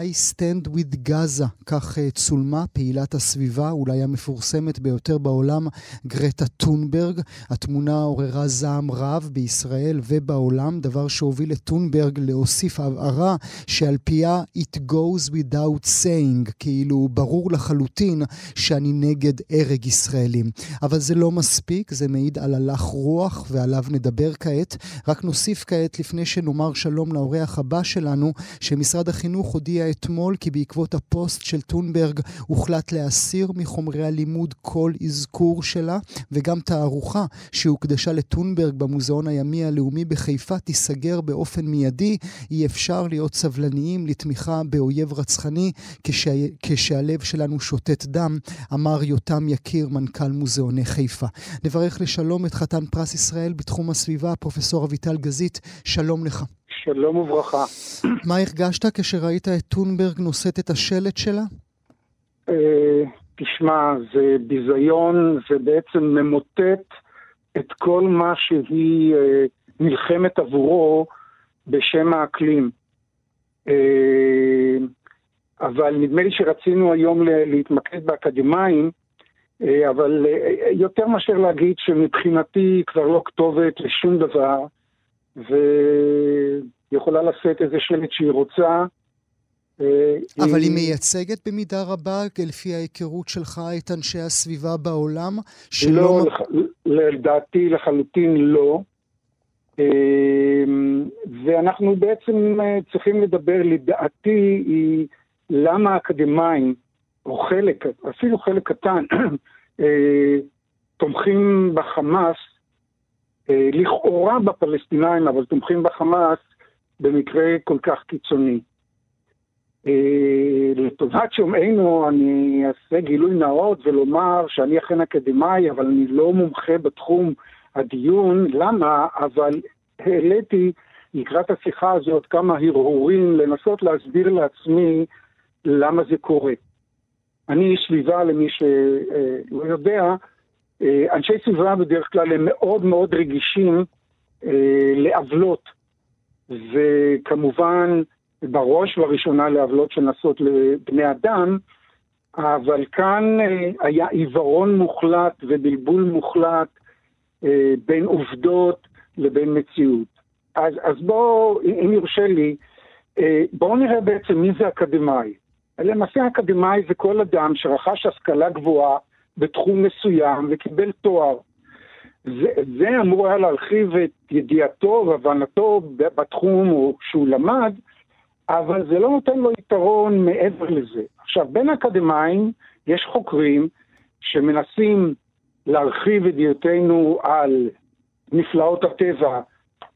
I Stand with Gaza, כך uh, צולמה פעילת הסביבה, אולי המפורסמת ביותר בעולם, גרטה טונברג. התמונה עוררה זעם רב בישראל ובעולם, דבר שהוביל את טונברג להוסיף הבהרה שעל פיה It goes without saying, כאילו ברור לחלוטין שאני נגד הרג ישראלים. אבל זה לא מספיק, זה מעיד על הלך רוח ועליו נדבר כעת. רק נוסיף כעת, לפני שנאמר שלום לאורח הבא שלנו, שמשרד החינוך הודיע אתמול כי בעקבות הפוסט של טונברג הוחלט להסיר מחומרי הלימוד כל אזכור שלה, וגם תערוכה שהוקדשה לטונברג במוזיאון הימי הלאומי בחיפה תיסגר באופן מיידי. אי אפשר להיות סבלניים לתמיכה באויב רצחני כשה... כשהלב שלנו שותת דם, אמר יותם יקיר, מנכ"ל מוזיאוני חיפה. נברך לשלום את חתן פרס ישראל בתחום הסביבה, פרופסור אביטל גזית, שלום לך. שלום וברכה. מה הרגשת כשראית את טונברג נושאת את השלט שלה? אה, תשמע, זה ביזיון, זה בעצם ממוטט את כל מה שהיא אה, נלחמת עבורו בשם האקלים. אה, אבל נדמה לי שרצינו היום להתמקד באקדמאים, אבל יותר מאשר להגיד שמבחינתי כבר לא כתובת לשום דבר, ויכולה לשאת איזה שלט שהיא רוצה. אה, אבל היא מייצגת במידה רבה, לפי ההיכרות שלך, את אנשי הסביבה בעולם? שלא... לא, לדעתי לחלוטין לא. אה, ואנחנו בעצם אה, צריכים לדבר, לדעתי, היא למה האקדמאים, או חלק, אפילו חלק קטן, תומכים בחמאס אה, לכאורה בפלסטינאים, אבל תומכים בחמאס במקרה כל כך קיצוני. אה, לטובת שומעינו אני אעשה גילוי נאות ולומר שאני אכן אקדמאי, אבל אני לא מומחה בתחום הדיון. למה? אבל העליתי לקראת השיחה הזאת כמה הרהורים לנסות להסביר לעצמי למה זה קורה. אני איש סביבה, למי שלא יודע, אה, אנשי סביבה בדרך כלל הם מאוד מאוד רגישים אה, לעוולות, וכמובן בראש ובראשונה לעוולות שנעשות לבני אדם, אבל כאן אה, היה עיוורון מוחלט ובלבול מוחלט אה, בין עובדות לבין מציאות. אז, אז בואו, אם יורשה לי, אה, בואו נראה בעצם מי זה אקדמאי. למעשה אקדמאי זה כל אדם שרכש השכלה גבוהה בתחום מסוים וקיבל תואר. זה, זה אמור היה להרחיב את ידיעתו והבנתו בתחום שהוא למד, אבל זה לא נותן לו יתרון מעבר לזה. עכשיו, בין אקדמאים יש חוקרים שמנסים להרחיב את ידיעתנו על נפלאות הטבע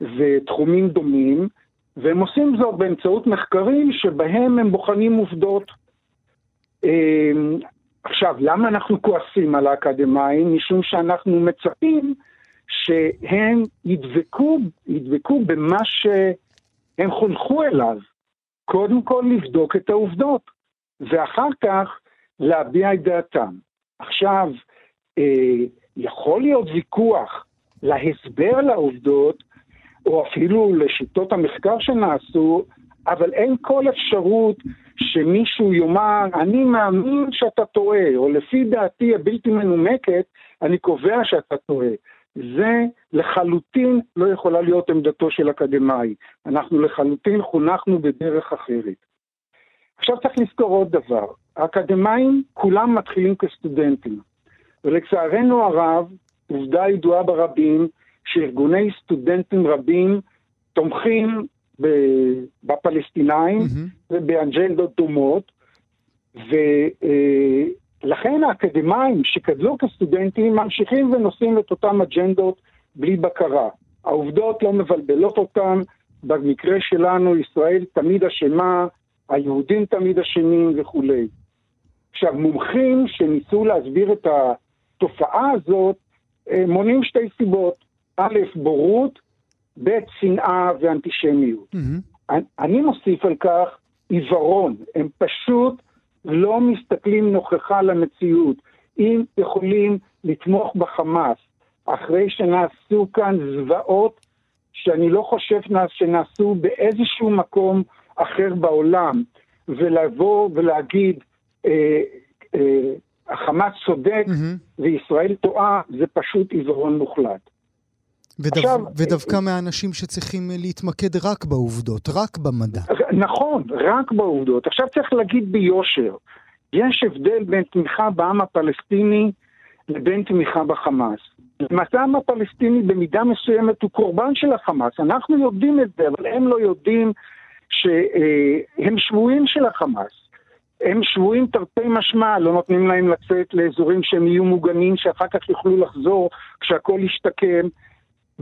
ותחומים דומים, והם עושים זאת באמצעות מחקרים שבהם הם בוחנים עובדות. עכשיו, למה אנחנו כועסים על האקדמאים? משום שאנחנו מצפים שהם ידבקו, ידבקו במה שהם חונכו אליו. קודם כל לבדוק את העובדות, ואחר כך להביע את דעתם. עכשיו, אה, יכול להיות ויכוח להסבר לעובדות, או אפילו לשיטות המחקר שנעשו, אבל אין כל אפשרות שמישהו יאמר, אני מאמין שאתה טועה, או לפי דעתי הבלתי מנומקת, אני קובע שאתה טועה. זה לחלוטין לא יכולה להיות עמדתו של אקדמאי. אנחנו לחלוטין חונכנו בדרך אחרת. עכשיו צריך לזכור עוד דבר, האקדמאים כולם מתחילים כסטודנטים, ולצערנו הרב, עובדה ידועה ברבים, שארגוני סטודנטים רבים תומכים בפלסטינאים mm-hmm. ובאג'נדות דומות, ולכן האקדמאים שגדלו כסטודנטים ממשיכים ונושאים את אותן אג'נדות בלי בקרה. העובדות לא מבלבלות אותם, במקרה שלנו ישראל תמיד אשמה, היהודים תמיד אשמים וכולי. עכשיו, מומחים שניסו להסביר את התופעה הזאת, אה, מונים שתי סיבות. א', בורות, ב', שנאה ואנטישמיות. Mm-hmm. אני מוסיף על כך עיוורון, הם פשוט לא מסתכלים נוכחה למציאות. אם יכולים לתמוך בחמאס אחרי שנעשו כאן זוועות שאני לא חושב שנעשו באיזשהו מקום אחר בעולם, ולבוא ולהגיד, אה, אה, החמאס צודק mm-hmm. וישראל טועה, זה פשוט עיוורון מוחלט. ודו... עכשיו, ודווקא מהאנשים שצריכים להתמקד רק בעובדות, רק במדע. נכון, רק בעובדות. עכשיו צריך להגיד ביושר, יש הבדל בין תמיכה בעם הפלסטיני לבין תמיכה בחמאס. העם הפלסטיני במידה מסוימת הוא קורבן של החמאס. אנחנו יודעים את זה, אבל הם לא יודעים שהם שבויים של החמאס. הם שבויים תרתי משמע, לא נותנים להם לצאת לאזורים שהם יהיו מוגנים, שאחר כך יוכלו לחזור כשהכול ישתקם.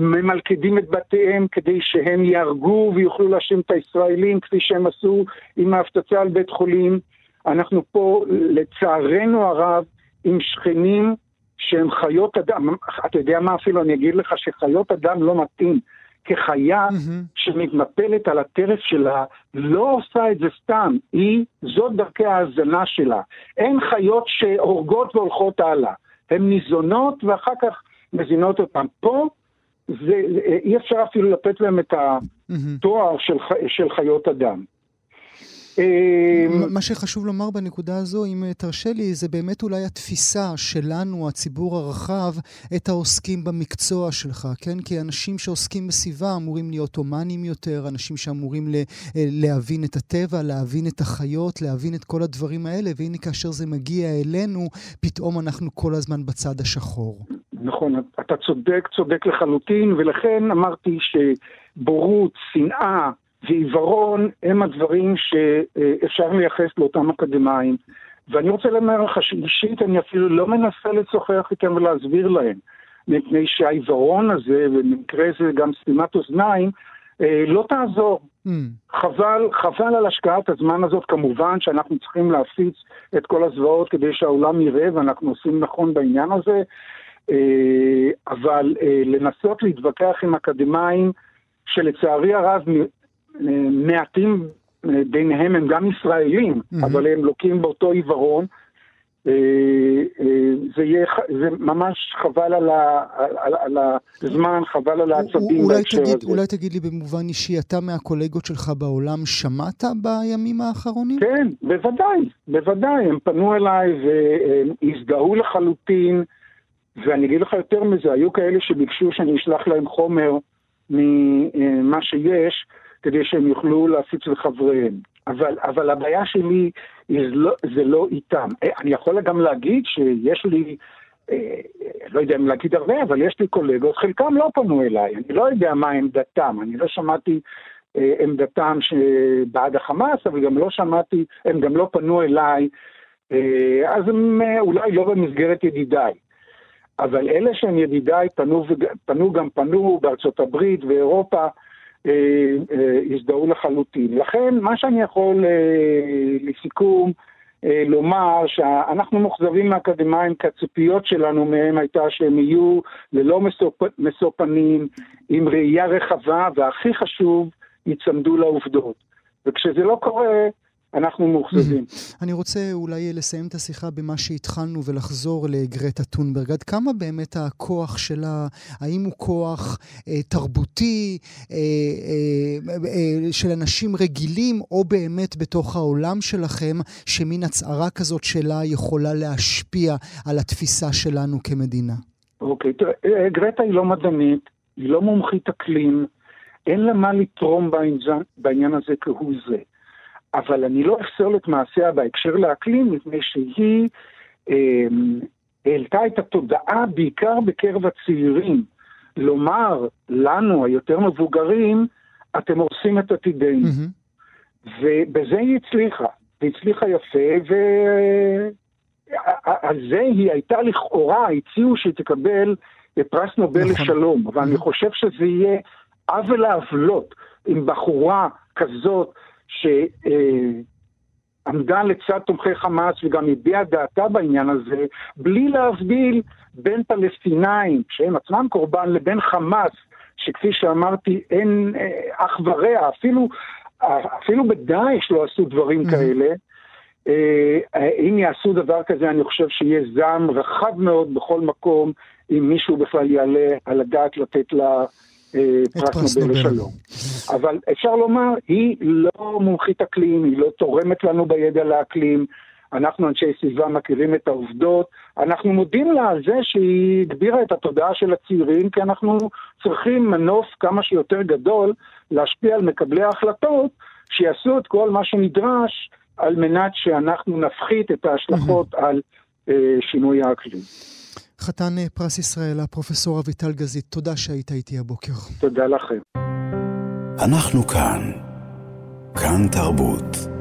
ממלכדים את בתיהם כדי שהם יהרגו ויוכלו להאשים את הישראלים כפי שהם עשו עם ההפצצה על בית חולים. אנחנו פה, לצערנו הרב, עם שכנים שהם חיות אדם. אתה יודע מה אפילו, אני אגיד לך שחיות אדם לא מתאים. כחיה mm-hmm. שמתנפלת על הטרף שלה, לא עושה את זה סתם, היא, זאת דרכי ההאזנה שלה. אין חיות שהורגות והולכות הלאה. הן ניזונות ואחר כך מזינות אותן. פה זה, אי אפשר אפילו לתת להם את התואר של, של חיות אדם. מה שחשוב לומר בנקודה הזו, אם תרשה לי, זה באמת אולי התפיסה שלנו, הציבור הרחב, את העוסקים במקצוע שלך, כן? כי אנשים שעוסקים בסביבה אמורים להיות הומניים יותר, אנשים שאמורים להבין את הטבע, להבין את החיות, להבין את כל הדברים האלה, והנה כאשר זה מגיע אלינו, פתאום אנחנו כל הזמן בצד השחור. נכון, אתה צודק, צודק לחלוטין, ולכן אמרתי שבורות, שנאה ועיוורון הם הדברים שאפשר לייחס לאותם אקדמאים. ואני רוצה לומר לך שאישית אני אפילו לא מנסה לשוחח איתם ולהסביר להם, מפני שהעיוורון הזה, ובמקרה זה גם סתימת אוזניים, אה, לא תעזור. Mm. חבל, חבל על השקעת הזמן הזאת, כמובן שאנחנו צריכים להפיץ את כל הזוועות כדי שהעולם יראה, ואנחנו עושים נכון בעניין הזה, אבל אה, לנסות להתווכח עם אקדמאים שלצערי הרב מעטים ביניהם הם גם ישראלים, mm-hmm. אבל הם לוקים באותו עיוורון. אה, זה, יהיה, זה ממש חבל על, ה, על, על הזמן, חבל על העצבים בהקשר הזה. אולי תגיד לי במובן אישי, אתה מהקולגות שלך בעולם שמעת בימים האחרונים? כן, בוודאי, בוודאי. הם פנו אליי והזדהו לחלוטין. ואני אגיד לך יותר מזה, היו כאלה שביקשו שאני אשלח להם חומר ממה שיש, כדי שהם יוכלו להפיץ לחבריהם. אבל, אבל הבעיה שלי לא, זה לא איתם. אה, אני יכול גם להגיד שיש לי, אה, לא יודע אם להגיד הרבה, אבל יש לי קולגות, חלקם לא פנו אליי, אני לא יודע מה עמדתם, אני לא שמעתי אה, עמדתם בעד החמאס, אבל גם לא שמעתי, הם גם לא פנו אליי, אז הם אולי לא במסגרת ידידיי. אבל אלה שהם ידידיי פנו, פנו גם פנו בארצות הברית ואירופה, אה, אה, הזדהו לחלוטין. לכן, מה שאני יכול אה, לסיכום אה, לומר, שאנחנו מאוכזבים מהאקדמאים, כי הציפיות שלנו מהם הייתה שהם יהיו ללא משוא פנים, עם ראייה רחבה, והכי חשוב, ייצמדו לעובדות. וכשזה לא קורה, אנחנו מאוכזבים. אני רוצה אולי לסיים את השיחה במה שהתחלנו ולחזור לגרטה טונברג. עד כמה באמת הכוח שלה, האם הוא כוח אה, תרבותי אה, אה, אה, של אנשים רגילים, או באמת בתוך העולם שלכם, שמין הצהרה כזאת שלה יכולה להשפיע על התפיסה שלנו כמדינה? אוקיי, תראה, אה, גרטה היא לא מדענית, היא לא מומחית אקלים, אין לה מה לתרום בעניין הזה כהוא זה. אבל אני לא אפסול את מעשיה בהקשר לאקלים, מפני שהיא אה, העלתה את התודעה בעיקר בקרב הצעירים. לומר לנו, היותר מבוגרים, אתם הורסים את עתידנו. Mm-hmm. ובזה היא הצליחה, והיא הצליחה יפה, ועל זה היא הייתה לכאורה, הציעו שהיא תקבל פרס נובל נכון. לשלום, אבל mm-hmm. אני חושב שזה יהיה עוול העוולות עם בחורה כזאת, שעמדה לצד תומכי חמאס וגם הביעה דעתה בעניין הזה, בלי להבדיל בין פלסטינאים, שהם עצמם קורבן, לבין חמאס, שכפי שאמרתי, אין אה, אח ורע, אפילו, אפילו בדאעש לא עשו דברים mm-hmm. כאלה. אה, אם יעשו דבר כזה, אני חושב שיהיה זעם רחב מאוד בכל מקום אם מישהו בכלל יעלה על הדעת לתת לה פרס נובל לשלום. אבל אפשר לומר, היא לא מומחית אקלים, היא לא תורמת לנו בידע לאקלים. אנחנו אנשי סביבה מכירים את העובדות, אנחנו מודים לה על זה שהיא הגבירה את התודעה של הצעירים, כי אנחנו צריכים מנוף כמה שיותר גדול להשפיע על מקבלי ההחלטות, שיעשו את כל מה שנדרש על מנת שאנחנו נפחית את ההשלכות על אה, שינוי האקלים. חתן אה, פרס ישראל, הפרופסור אביטל גזית, תודה שהיית איתי הבוקר. תודה לכם. אנחנו כאן, כאן תרבות.